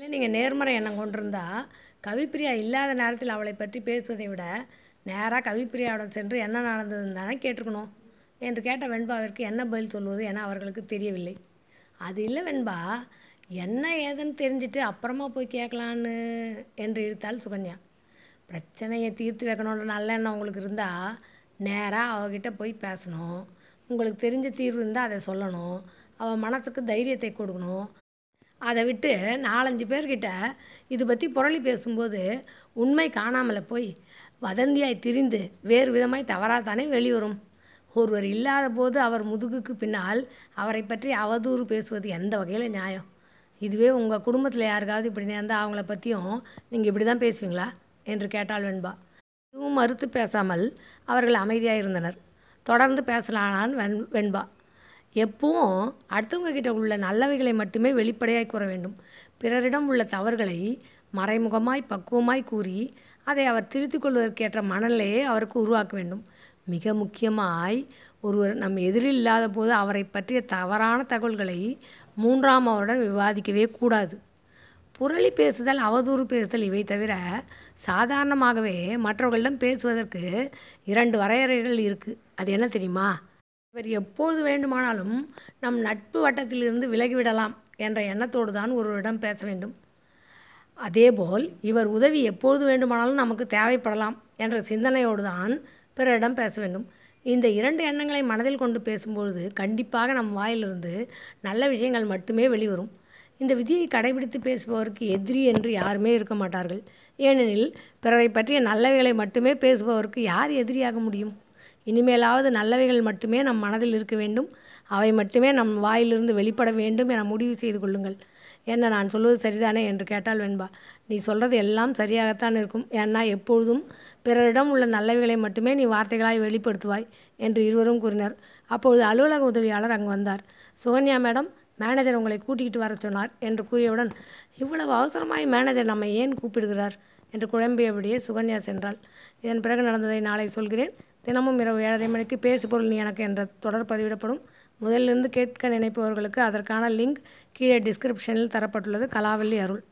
இல்லை நீங்கள் நேர்மறை எண்ணம் கொண்டிருந்தா கவிப்பிரியா இல்லாத நேரத்தில் அவளை பற்றி பேசுவதை விட நேராக கவிப்பிரியாவுடன் சென்று என்ன நடந்ததுன்னு தானே கேட்டிருக்கணும் என்று கேட்ட வெண்பாவிற்கு என்ன பதில் சொல்வது என அவர்களுக்கு தெரியவில்லை. அது இல்லை வெண்பா என்ன ஏதுன்னு தெரிஞ்சுட்டு அப்புறமா போய் கேட்கலான்னு என்று இழுத்தாள் சுகன்யா. பிரச்சனையை தீர்த்து வைக்கணுன்ற நல்ல எண்ணம் உங்களுக்கு இருந்தால் நேராக அவகிட்ட போய் பேசணும். உங்களுக்கு தெரிஞ்ச தீர்வு இருந்தால் அதை சொல்லணும். அவள் மனசுக்கு தைரியத்தை கொடுக்கணும். அதை விட்டு நாலஞ்சு பேர்கிட்ட இது பற்றி புரளி பேசும்போது உண்மை காணாமல் போய் வதந்தியாய் திரிந்து வேறு விதமாய் தவறாக தானே வெளிவரும். ஒருவர் இல்லாத போது அவர் முதுகுக்கு பின்னால் அவரை பற்றி அவதூறு பேசுவது எந்த வகையில் நியாயம்? இதுவே உங்கள் குடும்பத்தில் யாருக்காவது இப்படி நேர்ந்தால் அவங்கள பற்றியும் நீங்கள் இப்படி தான் பேசுவீங்களா? என்று கேட்டாள் வெண்பா. எதுவும் மறுத்து பேசாமல் அவர்கள் அமைதியாக இருந்தனர். தொடர்ந்து பேசலானான் வெண் வெண்பா. எப்பவும் அடுத்தவங்க கிட்ட உள்ள நல்லவைகளை மட்டுமே வெளிப்படையாய் கூற வேண்டும். பிறரிடம் உள்ள தவறுகளை மறைமுகமாய் பக்குவமாய் கூறி அதை அவர் திருத்திக் கொள்வதற்கேற்ற மனநிலையை அவருக்கு உருவாக்க வேண்டும். மிக முக்கியமாய் ஒருவர் நம் எதிரில் இல்லாத போது அவரை பற்றிய தவறான தகவல்களை மூன்றாம் அவருடன் விவாதிக்கவே கூடாது. புரளி பேசுதல் அவதூறு பேசுதல் இவை தவிர சாதாரணமாகவே மற்றவர்களிடம் பேசுவதற்கு இரண்டு வரையறைகள் இருக்குது அது என்ன தெரியுமா? இவர் எப்பொழுது வேண்டுமானாலும் நம் நட்பு வட்டத்திலிருந்து விலகிவிடலாம் என்ற எண்ணத்தோடு தான் ஒருவரிடம் பேச வேண்டும். அதேபோல் இவர் உதவி எப்பொழுது வேண்டுமானாலும் நமக்கு தேவைப்படலாம் என்ற சிந்தனையோடு தான் பிறரிடம் பேச வேண்டும். இந்த இரண்டு எண்ணங்களை மனதில் கொண்டு பேசும்பொழுது கண்டிப்பாக நம் வாயிலிருந்து நல்ல விஷயங்கள் மட்டுமே வெளிவரும். இந்த விதியை கடைபிடித்து பேசுபவருக்கு எதிரி என்று யாருமே இருக்க மாட்டார்கள். ஏனெனில் பிறரை பற்றிய நல்லவைகளை மட்டுமே பேசுபவருக்கு யார் எதிரியாக முடியும்? இனிமேலாவது நல்லவைகள் மட்டுமே நம் மனதில் இருக்க வேண்டும். அவை மட்டுமே நம் வாயிலிருந்து வெளிப்பட வேண்டும் என முடிவு செய்து கொள்ளுங்கள். என்ன நான் சொல்வது சரிதானே என்று கேட்டால் வெண்பா. நீ சொல்கிறது எல்லாம் சரியாகத்தான் இருக்கும். ஏன்னா எப்பொழுதும் பிறரிடம் உள்ள நல்லவைகளை மட்டுமே நீ வார்த்தைகளாய் வெளிப்படுத்துவாய் என்று இருவரும் கூறினர். அப்பொழுது அலுவலக உதவியாளர் அங்கு வந்தார். சுகன்யா மேடம் மேனேஜர் உங்களை கூட்டிகிட்டு வர சொன்னார் என்று கூறியவுடன் இவ்வளவு அவசரமாய் மேனேஜர் நம்மை ஏன் கூப்பிடுகிறார்? என்று குழம்பியபடியே சுகன்யா சென்றாள். இதன் பிறகு நடந்ததை நாளை சொல்கிறேன். தினமும் இரவு ஏழரை மணிக்கு பேசு பொருள் நீ எனக்கு என்ற தொடர் பதிவிடப்படும். முதலிலிருந்து கேட்க நினைப்பவர்களுக்கு அதற்கான லிங்க் கீழே டிஸ்கிரிப்ஷனில் தரப்பட்டுள்ளது. கலாவல்லி அருள்.